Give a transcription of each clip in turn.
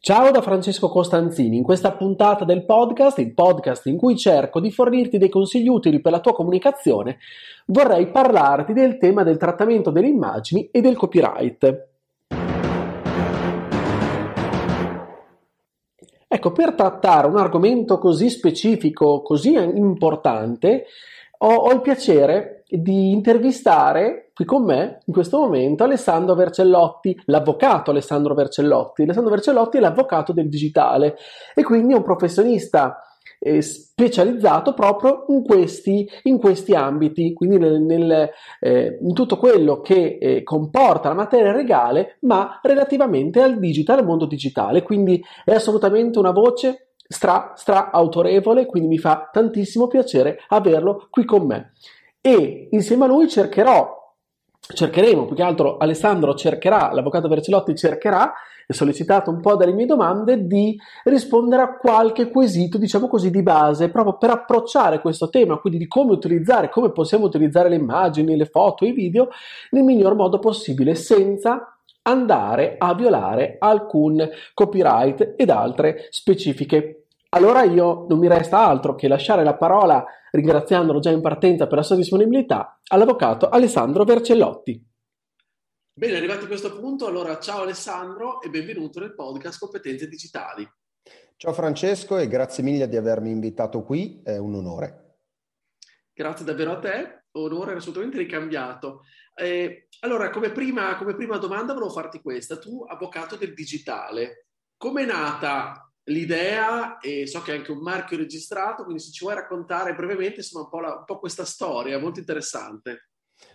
Ciao da Francesco Costanzini, in questa puntata del podcast, il podcast in cui cerco di fornirti dei consigli utili per la tua comunicazione, vorrei parlarti del tema del trattamento delle immagini e del copyright. Ecco, per trattare un argomento così specifico, così importante, ho, ho il piacere di intervistare qui con me in questo momento Alessandro Vercellotti, l'avvocato Alessandro Vercellotti. Alessandro Vercellotti è l'avvocato del digitale e quindi è un professionista eh, specializzato proprio in questi, in questi ambiti, quindi nel, nel, eh, in tutto quello che eh, comporta la materia legale, ma relativamente al digitale, al mondo digitale. Quindi è assolutamente una voce stra, stra autorevole, quindi mi fa tantissimo piacere averlo qui con me. E insieme a lui cercherò, cercheremo, più che altro Alessandro cercherà, l'avvocato Vercellotti cercherà, sollecitato un po' dalle mie domande, di rispondere a qualche quesito, diciamo così, di base, proprio per approcciare questo tema, quindi di come utilizzare, come possiamo utilizzare le immagini, le foto, i video nel miglior modo possibile, senza andare a violare alcun copyright ed altre specifiche. Allora io non mi resta altro che lasciare la parola, ringraziandolo già in partenza per la sua disponibilità, all'avvocato Alessandro Vercellotti. Bene, arrivati a questo punto, allora ciao Alessandro e benvenuto nel podcast Competenze Digitali. Ciao Francesco e grazie mille di avermi invitato qui, è un onore. Grazie davvero a te, onore assolutamente ricambiato. Eh, allora, come prima, come prima domanda volevo farti questa. Tu, avvocato del digitale, come è nata l'idea e so che è anche un marchio registrato, quindi se ci vuoi raccontare brevemente insomma, un, po la, un po' questa storia, molto interessante.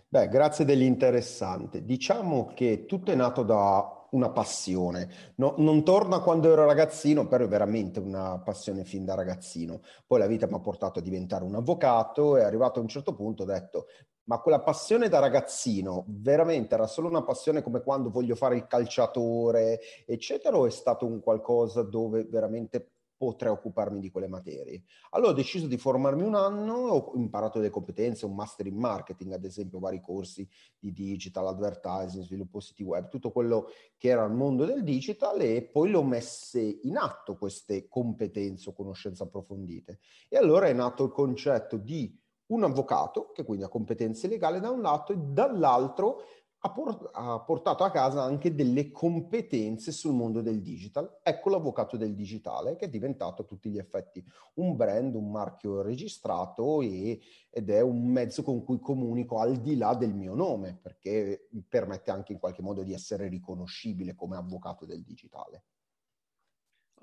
Beh, grazie dell'interessante. Diciamo che tutto è nato da una passione. No, non torna quando ero ragazzino, però è veramente una passione fin da ragazzino. Poi la vita mi ha portato a diventare un avvocato e arrivato a un certo punto ho detto, ma quella passione da ragazzino veramente era solo una passione come quando voglio fare il calciatore, eccetera, o è stato un qualcosa dove veramente potrei occuparmi di quelle materie? Allora ho deciso di formarmi un anno, ho imparato delle competenze, un master in marketing, ad esempio vari corsi di digital advertising, sviluppo siti web, tutto quello che era il mondo del digital e poi le ho messe in atto queste competenze o conoscenze approfondite. E allora è nato il concetto di un avvocato che quindi ha competenze legali da un lato e dall'altro ha, port- ha, portato a casa anche delle competenze sul mondo del digital. Ecco l'avvocato del digitale che è diventato a tutti gli effetti un brand, un marchio registrato e, ed è un mezzo con cui comunico al di là del mio nome perché permette anche in qualche modo di essere riconoscibile come avvocato del digitale.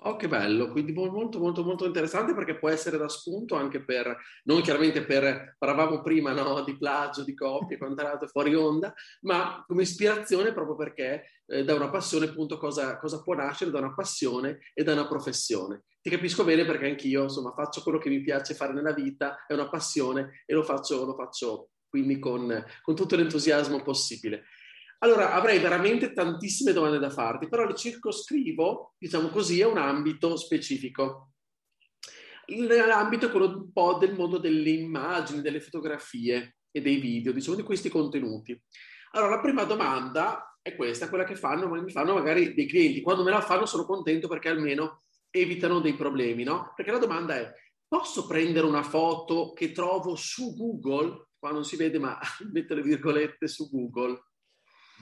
Oh, che bello, quindi molto molto molto interessante perché può essere da spunto anche per, non chiaramente per, parlavamo prima no, di plagio, di coppie, quant'altro fuori onda, ma come ispirazione proprio perché eh, da una passione appunto cosa, cosa, può nascere da una passione e da una professione. Ti capisco bene perché anch'io insomma faccio quello che mi piace fare nella vita, è una passione e lo faccio, lo faccio quindi con, con tutto l'entusiasmo possibile. Allora, avrei veramente tantissime domande da farti, però le circoscrivo, diciamo così, a un ambito specifico. L'ambito è quello un po' del mondo delle immagini, delle fotografie e dei video, diciamo di questi contenuti. Allora, la prima domanda è questa, quella che fanno, mi fanno magari dei clienti. Quando me la fanno sono contento perché almeno evitano dei problemi, no? Perché la domanda è, posso prendere una foto che trovo su Google? Qua non si vede, ma metto le virgolette su Google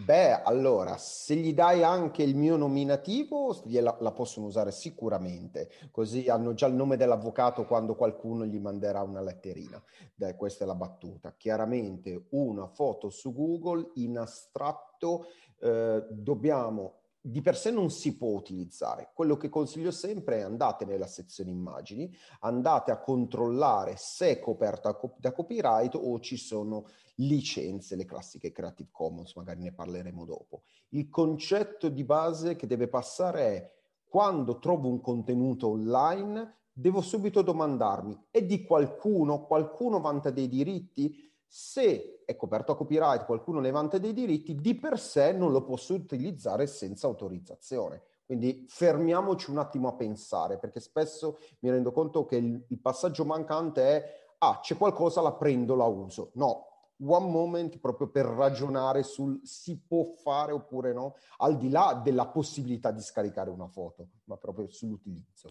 Beh, allora, se gli dai anche il mio nominativo, gliela, la possono usare sicuramente, così hanno già il nome dell'avvocato quando qualcuno gli manderà una letterina. Beh, questa è la battuta. Chiaramente una foto su Google in astratto eh, dobbiamo di per sé non si può utilizzare. Quello che consiglio sempre è andate nella sezione immagini, andate a controllare se è coperta da copyright o ci sono licenze, le classiche Creative Commons, magari ne parleremo dopo. Il concetto di base che deve passare è quando trovo un contenuto online, devo subito domandarmi, è di qualcuno? Qualcuno vanta dei diritti? Se è coperto a copyright, qualcuno ne vanta dei diritti, di per sé non lo posso utilizzare senza autorizzazione. Quindi fermiamoci un attimo a pensare, perché spesso mi rendo conto che il, il passaggio mancante è, ah, c'è qualcosa, la prendo, la uso. No, one moment proprio per ragionare sul si può fare oppure no, al di là della possibilità di scaricare una foto, ma proprio sull'utilizzo.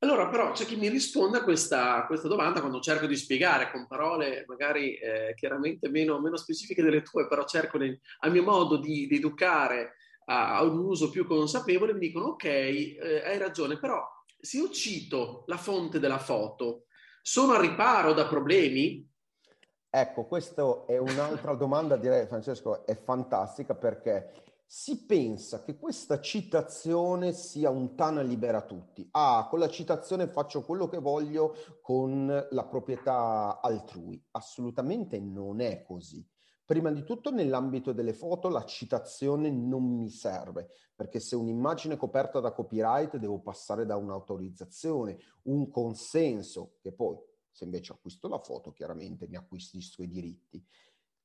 Allora, però, c'è chi mi risponde a questa, questa domanda quando cerco di spiegare con parole magari eh, chiaramente meno, meno, specifiche delle tue, però cerco nel, a mio modo di, di educare a, a, un uso più consapevole, mi dicono ok, eh, hai ragione, però se io cito la fonte della foto, sono a riparo da problemi? Ecco, questa è un'altra domanda, direi Francesco, è fantastica perché si pensa che questa citazione sia un Tana libera tutti. Ah, con la citazione faccio quello che voglio con la proprietà altrui. Assolutamente non è così. Prima di tutto nell'ambito delle foto la citazione non mi serve, perché se un'immagine è coperta da copyright devo passare da un'autorizzazione, un consenso, che poi se invece acquisto la foto chiaramente mi acquisisco i diritti.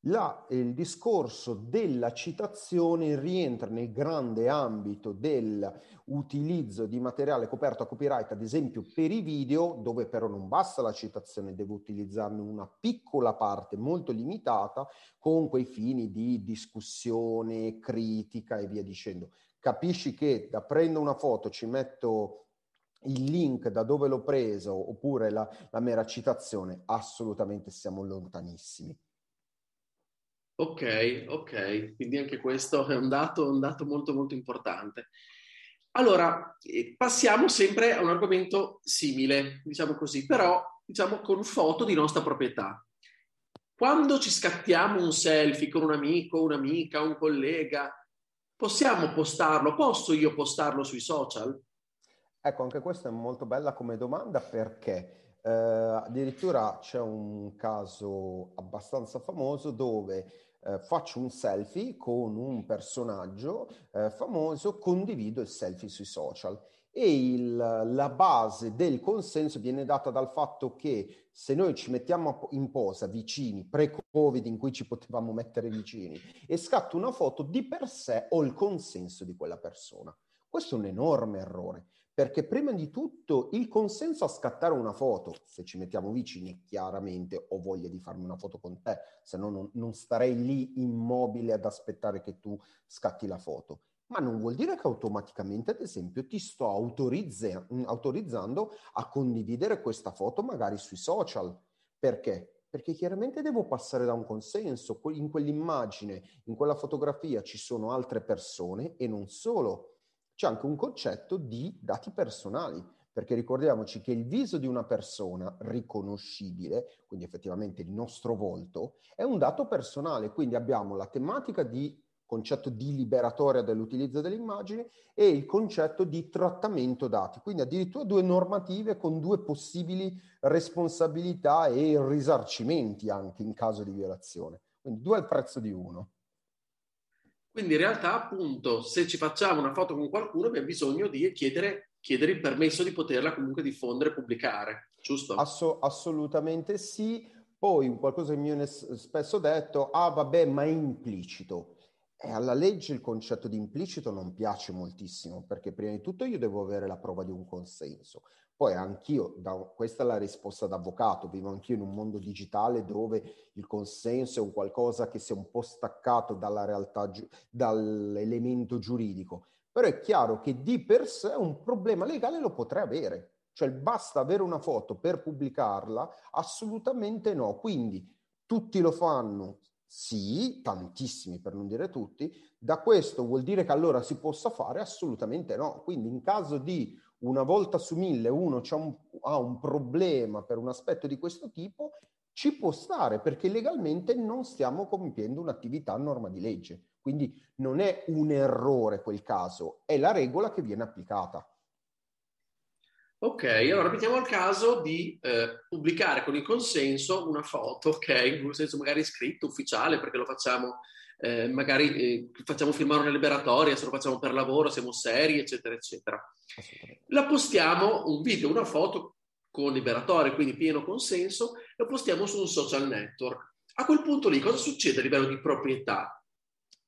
La, il discorso della citazione rientra nel grande ambito dell'utilizzo di materiale coperto a copyright, ad esempio per i video, dove però non basta la citazione, devo utilizzarne una piccola parte molto limitata con quei fini di discussione, critica e via dicendo. Capisci che da prendo una foto, ci metto il link da dove l'ho preso oppure la, la mera citazione, assolutamente siamo lontanissimi. Ok, ok, quindi anche questo è un dato, un dato molto molto importante. Allora, eh, passiamo sempre a un argomento simile, diciamo così, però diciamo con foto di nostra proprietà. Quando ci scattiamo un selfie con un amico, un'amica, un collega, possiamo postarlo? Posso io postarlo sui social? Ecco, anche questa è molto bella come domanda perché eh, addirittura c'è un caso abbastanza famoso dove eh, faccio un selfie con un personaggio eh, famoso, condivido il selfie sui social e il, la base del consenso viene data dal fatto che se noi ci mettiamo in posa vicini, pre-Covid in cui ci potevamo mettere vicini, e scatto una foto, di per sé ho il consenso di quella persona. Questo è un enorme errore, perché prima di tutto il consenso a scattare una foto, se ci mettiamo vicini, chiaramente ho voglia di farmi una foto con te, se no non, non starei lì immobile ad aspettare che tu scatti la foto. Ma non vuol dire che automaticamente, ad esempio, ti sto autorizza- autorizzando a condividere questa foto magari sui social. Perché? Perché chiaramente devo passare da un consenso. In quell'immagine, in quella fotografia ci sono altre persone e non solo c'è anche un concetto di dati personali, perché ricordiamoci che il viso di una persona riconoscibile, quindi effettivamente il nostro volto, è un dato personale, quindi abbiamo la tematica di concetto di liberatoria dell'utilizzo delle immagini e il concetto di trattamento dati, quindi addirittura due normative con due possibili responsabilità e risarcimenti anche in caso di violazione, quindi due al prezzo di uno. Quindi in realtà, appunto, se ci facciamo una foto con qualcuno, abbiamo bisogno di chiedere, chiedere il permesso di poterla comunque diffondere e pubblicare, giusto? Asso- assolutamente sì. Poi qualcosa che mi viene spesso detto, ah vabbè, ma è implicito. E alla legge il concetto di implicito non piace moltissimo, perché prima di tutto io devo avere la prova di un consenso. Poi anch'io, da, questa è la risposta da avvocato, vivo anch'io in un mondo digitale dove il consenso è un qualcosa che si è un po' staccato dalla realtà, dall'elemento giuridico. Però è chiaro che di per sé un problema legale lo potrei avere. Cioè basta avere una foto per pubblicarla? Assolutamente no. Quindi tutti lo fanno, sì, tantissimi per non dire tutti. Da questo vuol dire che allora si possa fare? Assolutamente no. Quindi in caso di una volta su mille uno un, ha un problema per un aspetto di questo tipo, ci può stare perché legalmente non stiamo compiendo un'attività a norma di legge. Quindi non è un errore quel caso, è la regola che viene applicata. Ok, allora mettiamo il caso di eh, pubblicare con il consenso una foto, ok, in un senso magari scritto, ufficiale, perché lo facciamo, eh, magari eh, facciamo firmare una liberatoria, se lo facciamo per lavoro, siamo seri, eccetera, eccetera. La postiamo un video, una foto con liberatorio, quindi pieno consenso, lo postiamo su un social network. A quel punto lì cosa succede a livello di proprietà?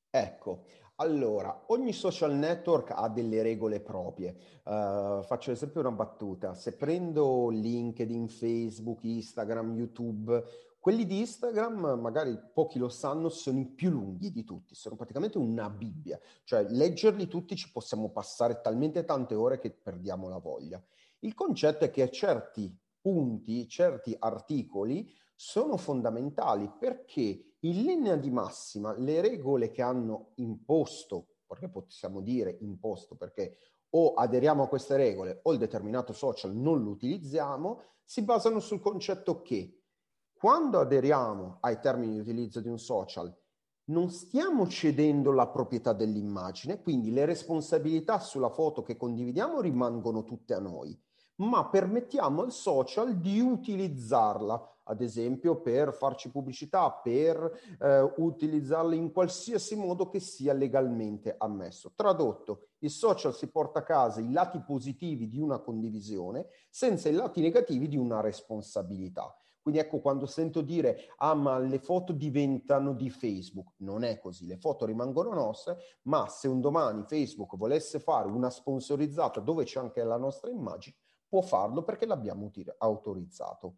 Ecco, allora, ogni social network ha delle regole proprie. Uh, faccio esempio una battuta. Se prendo LinkedIn, Facebook, Instagram, YouTube, quelli di Instagram, magari pochi lo sanno, sono i più lunghi di tutti, sono praticamente una Bibbia. Cioè, leggerli tutti ci possiamo passare talmente tante ore che perdiamo la voglia. Il concetto è che certi punti, certi articoli sono fondamentali perché in linea di massima le regole che hanno imposto, perché possiamo dire imposto perché o aderiamo a queste regole o il determinato social non lo utilizziamo, si basano sul concetto che quando aderiamo ai termini di utilizzo di un social non stiamo cedendo la proprietà dell'immagine, quindi le responsabilità sulla foto che condividiamo rimangono tutte a noi ma permettiamo al social di utilizzarla, ad esempio per farci pubblicità, per eh, utilizzarla in qualsiasi modo che sia legalmente ammesso. Tradotto, il social si porta a casa i lati positivi di una condivisione senza i lati negativi di una responsabilità. Quindi ecco quando sento dire, ah ma le foto diventano di Facebook, non è così, le foto rimangono nostre, ma se un domani Facebook volesse fare una sponsorizzata dove c'è anche la nostra immagine, può farlo perché l'abbiamo autorizzato.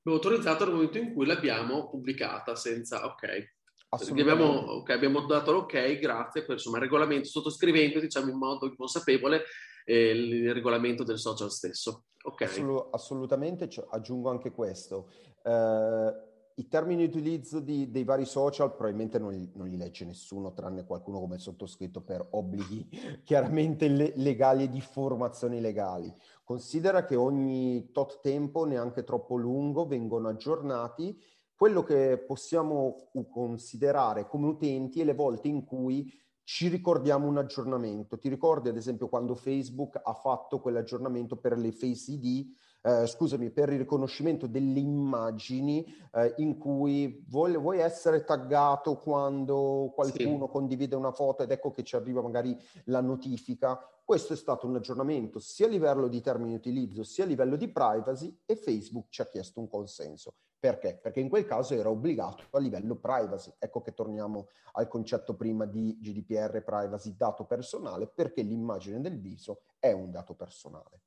L'abbiamo autorizzato nel momento in cui l'abbiamo pubblicata senza ok. Abbiamo, okay, abbiamo dato l'ok, grazie, per insomma il regolamento, sottoscrivendo diciamo in modo consapevole eh, il regolamento del social stesso. Okay. Assolut- assolutamente, aggiungo anche questo. Uh, i termini di utilizzo di, dei vari social probabilmente non li, non li, legge nessuno, tranne qualcuno come sottoscritto per obblighi chiaramente le, legali e di formazioni legali. Considera che ogni tot tempo, neanche troppo lungo, vengono aggiornati quello che possiamo considerare come utenti e le volte in cui ci ricordiamo un aggiornamento. Ti ricordi ad esempio quando Facebook ha fatto quell'aggiornamento per le Face ID eh, scusami, per il riconoscimento delle immagini eh, in cui vuoi, vuoi, essere taggato quando qualcuno sì. condivide una foto ed ecco che ci arriva magari la notifica. Questo è stato un aggiornamento sia a livello di termini di utilizzo sia a livello di privacy e Facebook ci ha chiesto un consenso. Perché? Perché in quel caso era obbligato a livello privacy. Ecco che torniamo al concetto prima di GDPR privacy dato personale, perché l'immagine del viso è un dato personale.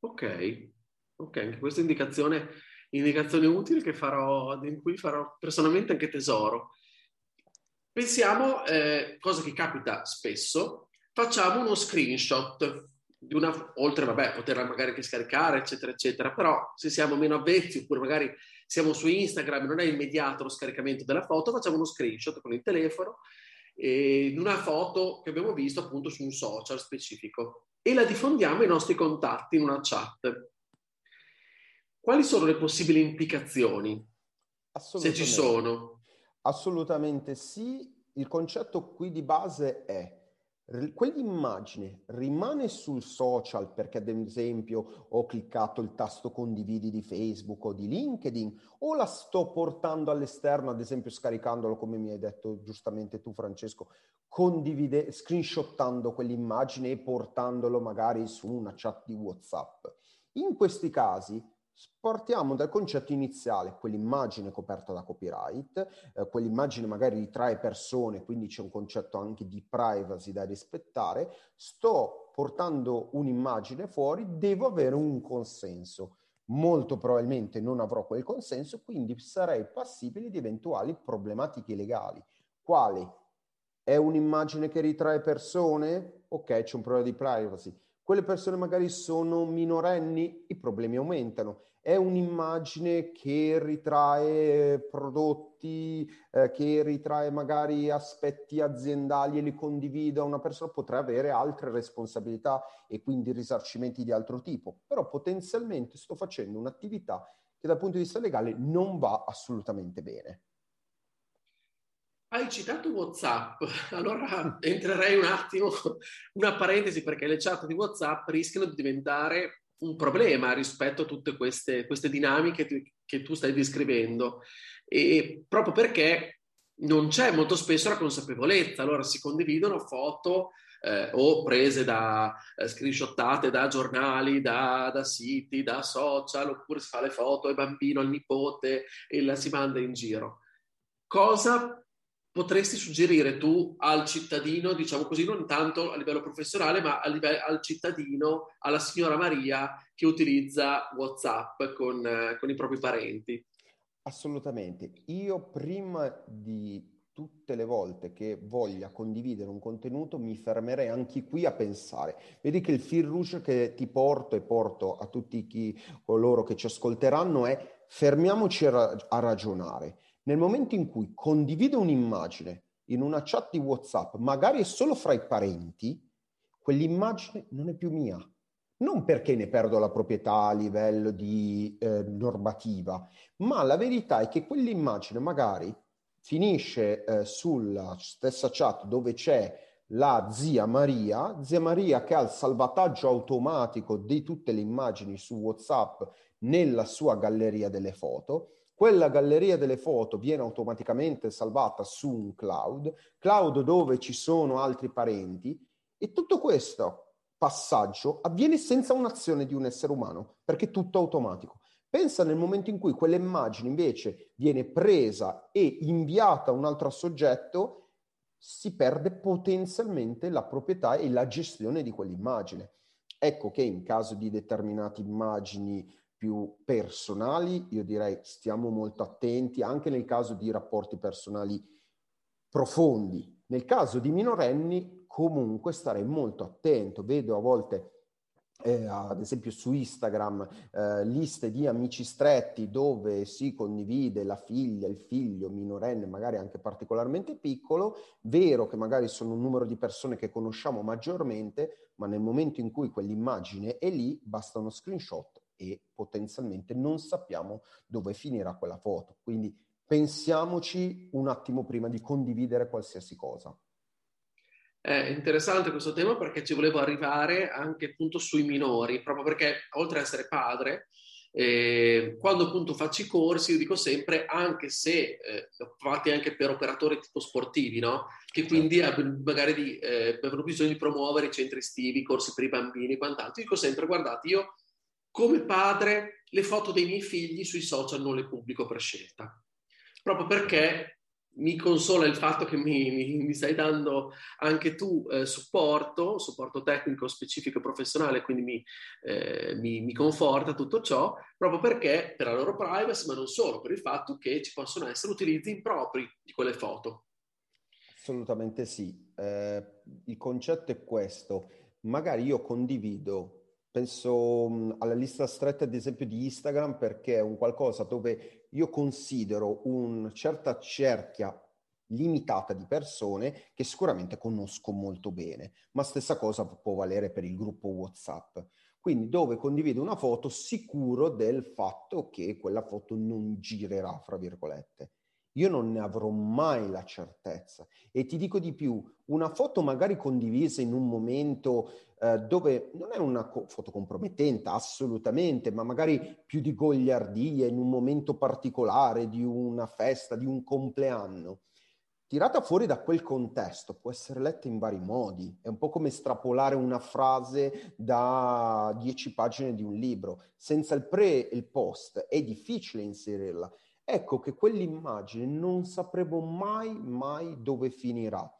Ok, ok, anche questa indicazione, indicazione utile che farò, di cui farò personalmente anche tesoro. Pensiamo, eh, cosa che capita spesso, facciamo uno screenshot di una, oltre, vabbè, poterla magari anche scaricare, eccetera, eccetera, però se siamo meno avvezzi oppure magari siamo su Instagram, non è immediato lo scaricamento della foto, facciamo uno screenshot con il telefono di una foto che abbiamo visto appunto su un social specifico e la diffondiamo ai nostri contatti in una chat. Quali sono le possibili implicazioni? Se ci sono. Assolutamente sì. Il concetto qui di base è quell'immagine rimane sul social perché ad esempio ho cliccato il tasto condividi di Facebook o di LinkedIn o la sto portando all'esterno, ad esempio scaricandolo come mi hai detto giustamente tu Francesco, condivide, screenshottando quell'immagine e portandolo magari su una chat di WhatsApp. In questi casi Partiamo dal concetto iniziale, quell'immagine coperta da copyright, eh, quell'immagine magari ritrae persone, quindi c'è un concetto anche di privacy da rispettare, sto portando un'immagine fuori, devo avere un consenso. Molto probabilmente non avrò quel consenso, quindi sarei passibile di eventuali problematiche legali. Quali? È un'immagine che ritrae persone? Ok, c'è un problema di privacy quelle persone magari sono minorenni, i problemi aumentano. È un'immagine che ritrae prodotti, eh, che ritrae magari aspetti aziendali e li condivide a una persona, potrà avere altre responsabilità e quindi risarcimenti di altro tipo. Però potenzialmente sto facendo un'attività che dal punto di vista legale non va assolutamente bene. Hai citato WhatsApp, allora entrerei un attimo, una parentesi perché le chat di WhatsApp rischiano di diventare un problema rispetto a tutte queste, queste dinamiche che, tu stai descrivendo e proprio perché non c'è molto spesso la consapevolezza, allora si condividono foto eh, o prese da eh, screenshottate da giornali, da, da, siti, da social, oppure si fa le foto al bambino, al nipote e la si manda in giro. Cosa potresti suggerire tu al cittadino, diciamo così, non tanto a livello professionale, ma livello, al cittadino, alla signora Maria che utilizza WhatsApp con, eh, con i propri parenti? Assolutamente. Io prima di tutte le volte che voglia condividere un contenuto mi fermerei anche qui a pensare. Vedi che il fil rouge che ti porto e porto a tutti chi, coloro che ci ascolteranno è fermiamoci a ragionare. Nel momento in cui condivido un'immagine in una chat di WhatsApp, magari solo fra i parenti, quell'immagine non è più mia. Non perché ne perdo la proprietà a livello di eh, normativa, ma la verità è che quell'immagine magari finisce eh, sulla stessa chat dove c'è la zia Maria, zia Maria che ha il salvataggio automatico di tutte le immagini su WhatsApp nella sua galleria delle foto. Quella galleria delle foto viene automaticamente salvata su un cloud, cloud dove ci sono altri parenti e tutto questo passaggio avviene senza un'azione di un essere umano, perché è tutto automatico. Pensa nel momento in cui quell'immagine invece viene presa e inviata a un altro soggetto, si perde potenzialmente la proprietà e la gestione di quell'immagine. Ecco che in caso di determinate immagini più personali, io direi stiamo molto attenti, anche nel caso di rapporti personali profondi. Nel caso di minorenni, comunque starei molto attento. Vedo a volte eh, ad esempio su Instagram, eh, liste di amici stretti dove si condivide la figlia, il figlio minorenne, magari anche particolarmente piccolo, vero che magari sono un numero di persone che conosciamo maggiormente, ma nel momento in cui quell'immagine è lì, basta uno screenshot e potenzialmente non sappiamo dove finirà quella foto. Quindi pensiamoci un attimo prima di condividere qualsiasi cosa. È interessante questo tema perché ci volevo arrivare anche appunto sui minori, proprio perché oltre ad essere padre, eh, quando appunto faccio i corsi, io dico sempre, anche se eh, fatti anche per operatori tipo sportivi, no? Che quindi certo. magari di, eh, avevano bisogno di promuovere i centri estivi, i corsi per i bambini e quant'altro, dico sempre, guardate, io come padre le foto dei miei figli sui social non le pubblico per scelta, proprio perché mi consola il fatto che mi, mi, mi stai dando anche tu eh, supporto, supporto tecnico, specifico e professionale, quindi mi, eh, mi, conforta tutto ciò, proprio perché per la loro privacy, ma non solo, per il fatto che ci possono essere utilizzi impropri di quelle foto. Assolutamente sì. Eh, il concetto è questo. Magari io condivido Penso alla lista stretta, ad esempio, di Instagram, perché è un qualcosa dove io considero una certa cerchia limitata di persone che sicuramente conosco molto bene, ma stessa cosa può valere per il gruppo WhatsApp. Quindi dove condivido una foto sicuro del fatto che quella foto non girerà, fra virgolette. Io non ne avrò mai la certezza. E ti dico di più, una foto magari condivisa in un momento eh, dove non è una co- foto compromettente, assolutamente, ma magari più di gogliardia in un momento particolare, di una festa, di un compleanno, tirata fuori da quel contesto può essere letta in vari modi. È un po' come estrapolare una frase da dieci pagine di un libro. Senza il pre e il post è difficile inserirla ecco che quell'immagine non sapremo mai, mai dove finirà.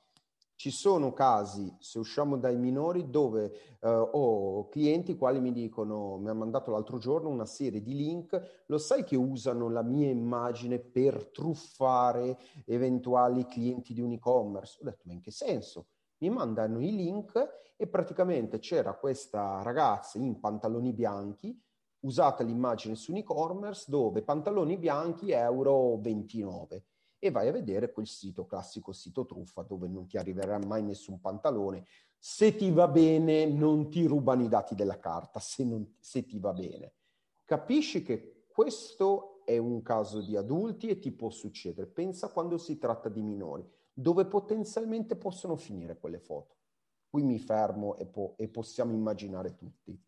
Ci sono casi, se usciamo dai minori, dove eh, ho clienti quali mi dicono, mi ha mandato l'altro giorno una serie di link, lo sai che usano la mia immagine per truffare eventuali clienti di un e-commerce? Ho detto, ma in che senso? Mi mandano i link e praticamente c'era questa ragazza in pantaloni bianchi usata l'immagine su un e-commerce dove pantaloni bianchi euro 29 e vai a vedere quel sito classico sito truffa dove non ti arriverà mai nessun pantalone. Se ti va bene non ti rubano i dati della carta, se, non, se ti va bene. Capisci che questo è un caso di adulti e ti può succedere. Pensa quando si tratta di minori, dove potenzialmente possono finire quelle foto. Qui mi fermo e, po- e possiamo immaginare tutti.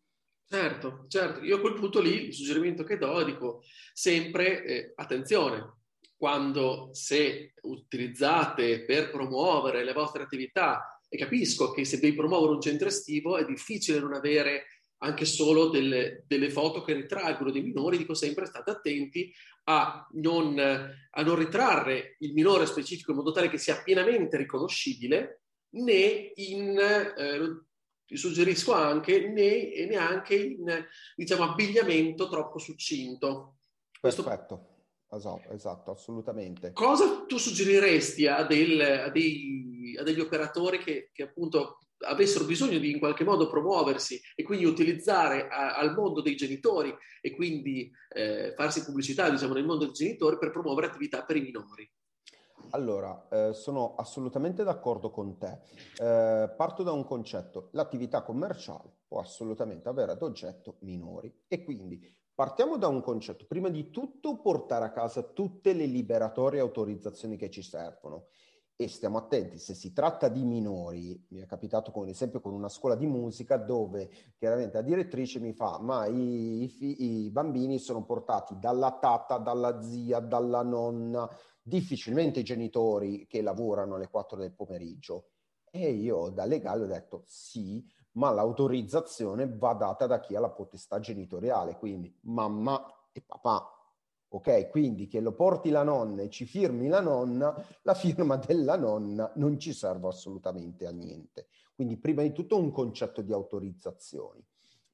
Certo, certo. Io a quel punto lì il suggerimento che do dico sempre eh, attenzione, quando se utilizzate per promuovere le vostre attività e capisco che se devi promuovere un centro estivo è difficile non avere anche solo delle, delle, foto che ritraggono dei minori, dico sempre state attenti a non, a non, ritrarre il minore specifico in modo tale che sia pienamente riconoscibile, né in, eh, suggerisco anche, né, neanche in diciamo, abbigliamento troppo succinto. Perfetto. Esatto, esatto, assolutamente. Cosa tu suggeriresti a, del, a, dei, a degli operatori che, che, appunto avessero bisogno di in qualche modo promuoversi e quindi utilizzare a, al mondo dei genitori e quindi eh, farsi pubblicità diciamo, nel mondo dei genitori per promuovere attività per i minori? Allora, eh, sono assolutamente d'accordo con te. Eh, parto da un concetto. L'attività commerciale può assolutamente avere ad oggetto minori e quindi partiamo da un concetto. Prima di tutto portare a casa tutte le liberatorie autorizzazioni che ci servono e stiamo attenti, se si tratta di minori, mi è capitato come esempio con una scuola di musica dove chiaramente la direttrice mi fa, ma i, i, i bambini sono portati dalla tata, dalla zia, dalla nonna, difficilmente i genitori che lavorano alle 4 del pomeriggio. E io da legale ho detto sì, ma l'autorizzazione va data da chi ha la potestà genitoriale, quindi mamma e papà. Ok, quindi che lo porti la nonna e ci firmi la nonna, la firma della nonna non ci serve assolutamente a niente. Quindi prima di tutto un concetto di autorizzazioni.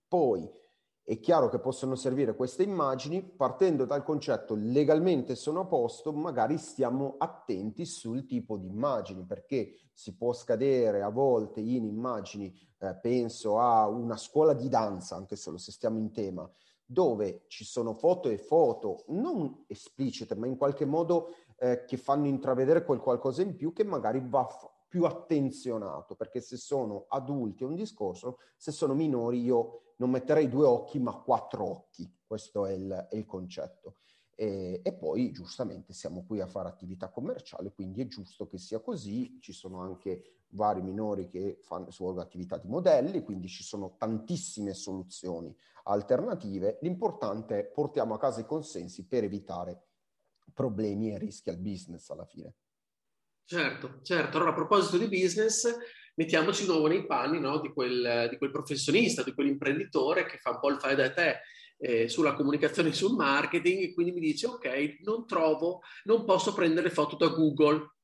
Poi è chiaro che possono servire queste immagini, partendo dal concetto legalmente sono a posto, magari stiamo attenti sul tipo di immagini, perché si può scadere a volte in immagini, eh, penso a una scuola di danza, anche solo se stiamo in tema, dove ci sono foto e foto non esplicite, ma in qualche modo eh, che fanno intravedere quel qualcosa in più che magari va f- più attenzionato, perché se sono adulti è un discorso, se sono minori io non metterei due occhi ma quattro occhi, questo è il, è il concetto. E, e, poi giustamente siamo qui a fare attività commerciale, quindi è giusto che sia così. Ci sono anche vari minori che fanno, svolgono attività di modelli, quindi ci sono tantissime soluzioni alternative. L'importante è portiamo a casa i consensi per evitare problemi e rischi al business alla fine. Certo, certo. Allora a proposito di business, mettiamoci di nuovo nei panni no, di, quel, di, quel, professionista, di quell'imprenditore che fa un po' il fare da te eh, sulla comunicazione e sul marketing e quindi mi dice ok, non trovo, non posso prendere foto da Google.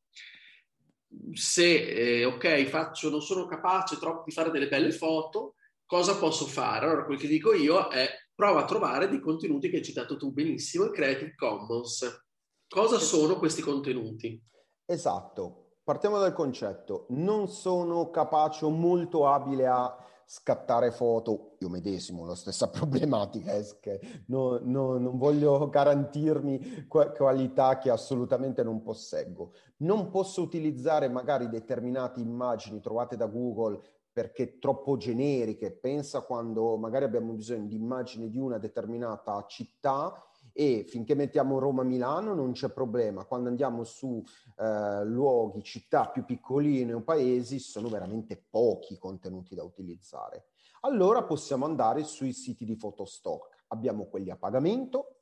Se eh, ok, faccio, non sono capace troppo di fare delle belle foto, cosa posso fare? Allora, quel che dico io è prova a trovare dei contenuti che hai citato tu benissimo, il Creative Commons. Cosa sono questi contenuti? Esatto, partiamo dal concetto. Non sono capace o molto abile a scattare foto, io medesimo, la stessa problematica, che no, no, non voglio garantirmi qualità che assolutamente non posseggo. Non posso utilizzare magari determinate immagini trovate da Google perché troppo generiche. Pensa quando magari abbiamo bisogno di immagini di una determinata città e finché mettiamo Roma-Milano non c'è problema. Quando andiamo su eh, luoghi, città più piccoline o paesi, sono veramente pochi contenuti da utilizzare. Allora possiamo andare sui siti di Photostock. Abbiamo quelli a pagamento,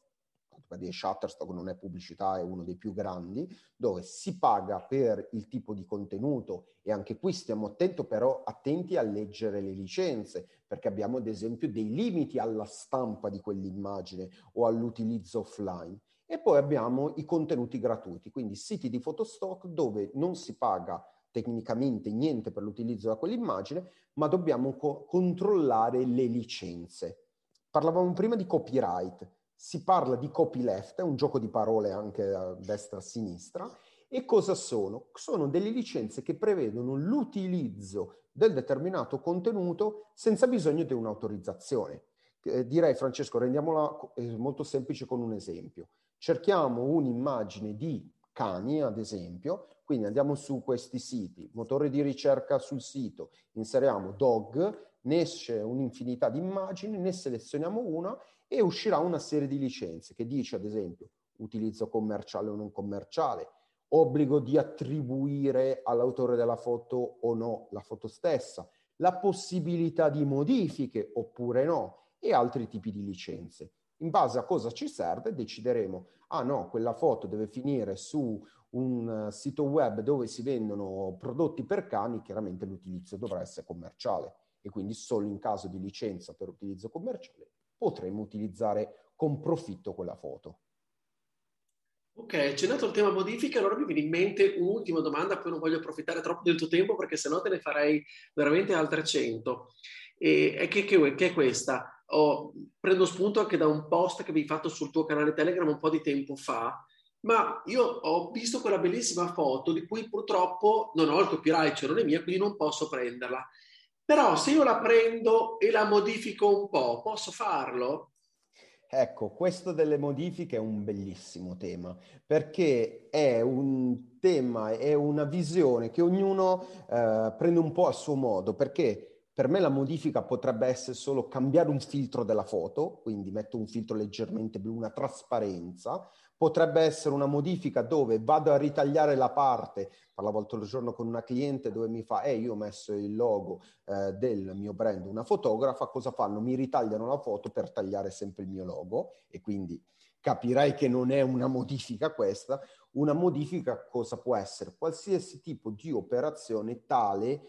di Shutterstock non è pubblicità, è uno dei più grandi, dove si paga per il tipo di contenuto e anche qui stiamo attento però attenti a leggere le licenze, perché abbiamo ad esempio dei limiti alla stampa di quell'immagine o all'utilizzo offline. E poi abbiamo i contenuti gratuiti, quindi siti di Photostock dove non si paga tecnicamente niente per l'utilizzo di quell'immagine, ma dobbiamo co- controllare le licenze. Parlavamo prima di copyright, si parla di copyleft, è un gioco di parole anche a destra e a sinistra, e cosa sono? Sono delle licenze che prevedono l'utilizzo del determinato contenuto senza bisogno di un'autorizzazione. Eh, direi, Francesco, rendiamola eh, molto semplice con un esempio. Cerchiamo un'immagine di cani, ad esempio, quindi andiamo su questi siti, motore di ricerca sul sito, inseriamo dog, ne esce un'infinità di immagini, ne selezioniamo una e uscirà una serie di licenze che dice, ad esempio, utilizzo commerciale o non commerciale, obbligo di attribuire all'autore della foto o no la foto stessa, la possibilità di modifiche oppure no e altri tipi di licenze. In base a cosa ci serve decideremo, ah no, quella foto deve finire su un sito web dove si vendono prodotti per cani, chiaramente l'utilizzo dovrà essere commerciale e quindi solo in caso di licenza per utilizzo commerciale potremo utilizzare con profitto quella foto. Ok, accennato il tema modifiche, allora mi viene in mente un'ultima domanda, poi non voglio approfittare troppo del tuo tempo perché sennò te ne farei veramente altre 100. E, che, che, che, è questa? Oh, prendo spunto anche da un post che avevi fatto sul tuo canale Telegram un po' di tempo fa, ma io ho visto quella bellissima foto di cui purtroppo non ho il copyright, cioè non è mia, quindi non posso prenderla. Però se io la prendo e la modifico un po', posso farlo? Ecco, questo delle modifiche è un bellissimo tema, perché è un tema, è una visione che ognuno eh, prende un po' a suo modo, perché per me la modifica potrebbe essere solo cambiare un filtro della foto, quindi metto un filtro leggermente blu, una trasparenza, potrebbe essere una modifica dove vado a ritagliare la parte, parlavo l'altro giorno con una cliente dove mi fa, eh io ho messo il logo eh, del mio brand, una fotografa, cosa fanno? Mi ritagliano la foto per tagliare sempre il mio logo e quindi capirai che non è una modifica questa, una modifica cosa può essere? Qualsiasi tipo di operazione tale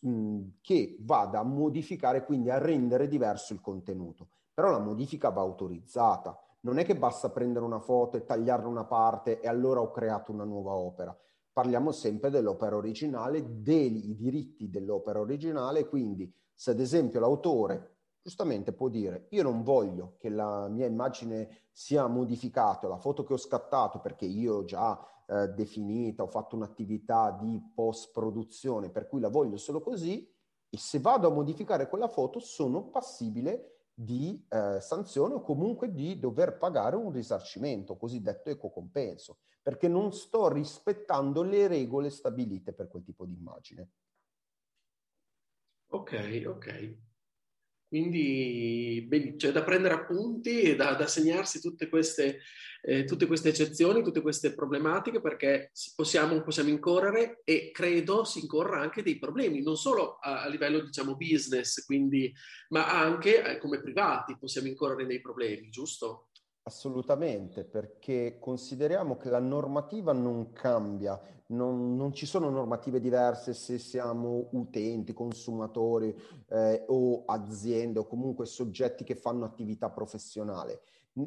mh, che vada a modificare, quindi a rendere diverso il contenuto. Però la modifica va autorizzata non è che basta prendere una foto e tagliarne una parte e allora ho creato una nuova opera. Parliamo sempre dell'opera originale, dei diritti dell'opera originale, quindi se ad esempio l'autore giustamente può dire io non voglio che la mia immagine sia modificata, la foto che ho scattato perché io ho già eh, definita, ho fatto un'attività di post produzione per cui la voglio solo così e se vado a modificare quella foto sono passibile di eh, sanzione o comunque di dover pagare un risarcimento, cosiddetto ecocompenso, perché non sto rispettando le regole stabilite per quel tipo di immagine. Ok, ok. Quindi c'è da prendere appunti e da, da segnarsi tutte queste, eh, tutte queste, eccezioni, tutte queste problematiche perché possiamo, possiamo, incorrere e credo si incorra anche dei problemi, non solo a, a livello diciamo business, quindi, ma anche eh, come privati possiamo incorrere dei problemi, giusto? Assolutamente, perché consideriamo che la normativa non cambia, non, non ci sono normative diverse se siamo utenti, consumatori eh, o aziende o comunque soggetti che fanno attività professionale.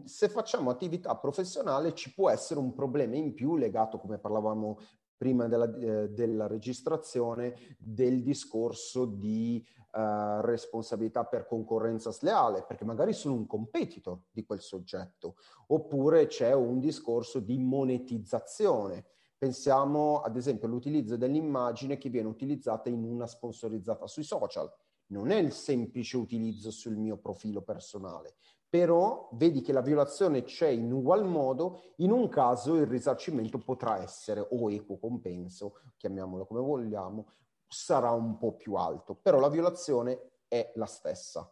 Se facciamo attività professionale ci può essere un problema in più legato, come parlavamo prima della, eh, della registrazione del discorso di uh, responsabilità per concorrenza sleale, perché magari sono un competitor di quel soggetto, oppure c'è un discorso di monetizzazione. Pensiamo ad esempio all'utilizzo dell'immagine che viene utilizzata in una sponsorizzata sui social. Non è il semplice utilizzo sul mio profilo personale, però vedi che la violazione c'è in ugual modo, in un caso il risarcimento potrà essere o equo compenso, chiamiamolo come vogliamo, sarà un po' più alto, però la violazione è la stessa.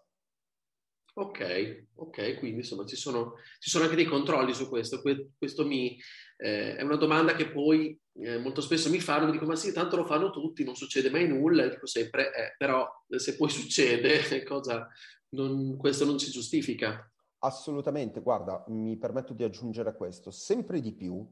Ok, ok, quindi insomma ci sono, ci sono anche dei controlli su questo. questo mi, eh, è una domanda che poi eh, molto spesso mi fanno, mi dico ma sì, tanto lo fanno tutti, non succede mai nulla, e dico sempre, eh, però se poi succede, cosa, non, questo non si giustifica. Assolutamente, guarda, mi permetto di aggiungere questo, sempre di più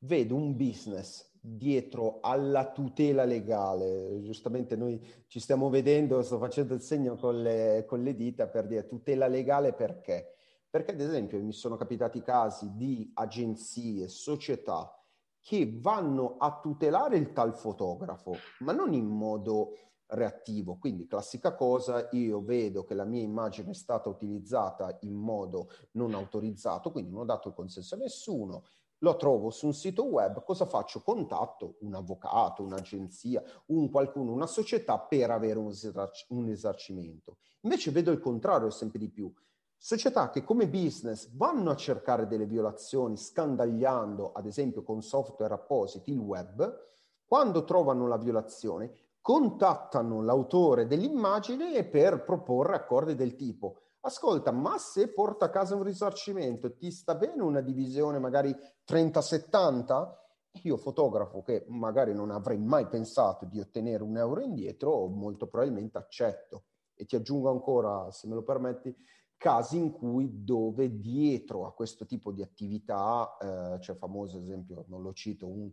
vedo un business dietro alla tutela legale. Giustamente noi ci stiamo vedendo, sto facendo il segno con le, con le dita per dire tutela legale perché? Perché ad esempio mi sono capitati casi di agenzie, società che vanno a tutelare il tal fotografo, ma non in modo reattivo. Quindi classica cosa, io vedo che la mia immagine è stata utilizzata in modo non autorizzato, quindi non ho dato il consenso a nessuno, lo trovo su un sito web, cosa faccio? Contatto un avvocato, un'agenzia, un qualcuno, una società per avere un, esarc- un esarcimento. Invece vedo il contrario sempre di più. Società che come business vanno a cercare delle violazioni scandagliando, ad esempio con software appositi, il web, quando trovano la violazione contattano l'autore dell'immagine per proporre accordi del tipo ascolta, ma se porta a casa un risarcimento, ti sta bene una divisione magari 30-70? Io fotografo che magari non avrei mai pensato di ottenere un euro indietro, molto probabilmente accetto. E ti aggiungo ancora, se me lo permetti, casi in cui dove dietro a questo tipo di attività, eh, c'è famoso esempio, non lo cito, un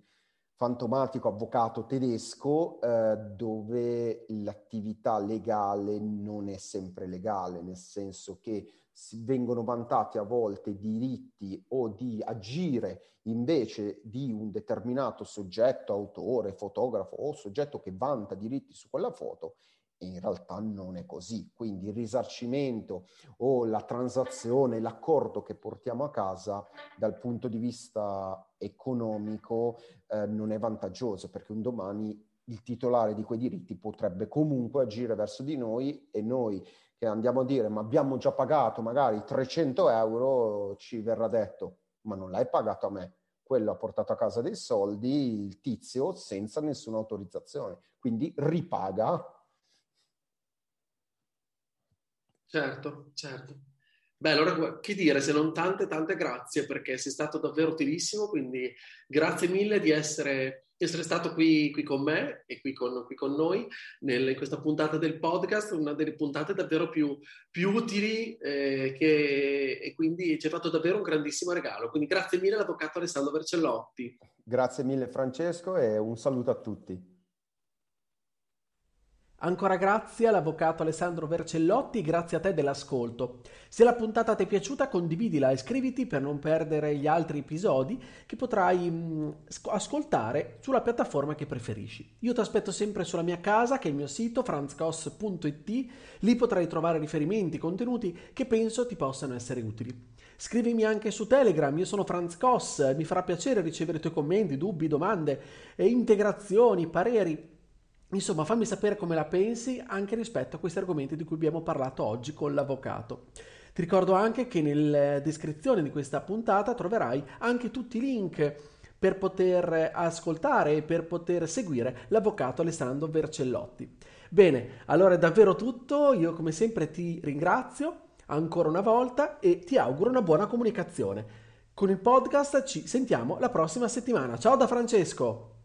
fantomatico avvocato tedesco eh, dove l'attività legale non è sempre legale, nel senso che vengono vantati a volte diritti o di agire invece di un determinato soggetto, autore, fotografo o soggetto che vanta diritti su quella foto in realtà non è così. Quindi il risarcimento o la transazione, l'accordo che portiamo a casa dal punto di vista economico eh, non è vantaggioso perché un domani il titolare di quei diritti potrebbe comunque agire verso di noi e noi che andiamo a dire ma abbiamo già pagato magari 300 euro, ci verrà detto ma non l'hai pagato a me. Quello ha portato a casa dei soldi, il tizio, senza nessuna autorizzazione. Quindi ripaga. Certo, certo. Beh, allora che dire se non tante, tante grazie perché sei stato davvero utilissimo, quindi grazie mille di essere di essere stato qui, qui, con me e qui con, qui con noi nel, in questa puntata del podcast, una delle puntate davvero più, più utili eh, che, e quindi ci ha fatto davvero un grandissimo regalo. Quindi grazie mille all'avvocato Alessandro Vercellotti. Grazie mille Francesco e un saluto a tutti. Ancora grazie all'avvocato Alessandro Vercellotti, grazie a te dell'ascolto. Se la puntata ti è piaciuta condividila e iscriviti per non perdere gli altri episodi che potrai mm, ascoltare sulla piattaforma che preferisci. Io ti aspetto sempre sulla mia casa che è il mio sito franzcos.it, lì potrai trovare riferimenti, contenuti che penso ti possano essere utili. Scrivimi anche su Telegram, io sono Franz Koss, mi farà piacere ricevere i tuoi commenti, dubbi, domande, integrazioni, pareri Insomma, fammi sapere come la pensi anche rispetto a questi argomenti di cui abbiamo parlato oggi con l'avvocato. Ti ricordo anche che nella descrizione di questa puntata troverai anche tutti i link per poter ascoltare e per poter seguire l'avvocato Alessandro Vercellotti. Bene, allora è davvero tutto, io come sempre ti ringrazio ancora una volta e ti auguro una buona comunicazione. Con il podcast ci sentiamo la prossima settimana. Ciao da Francesco!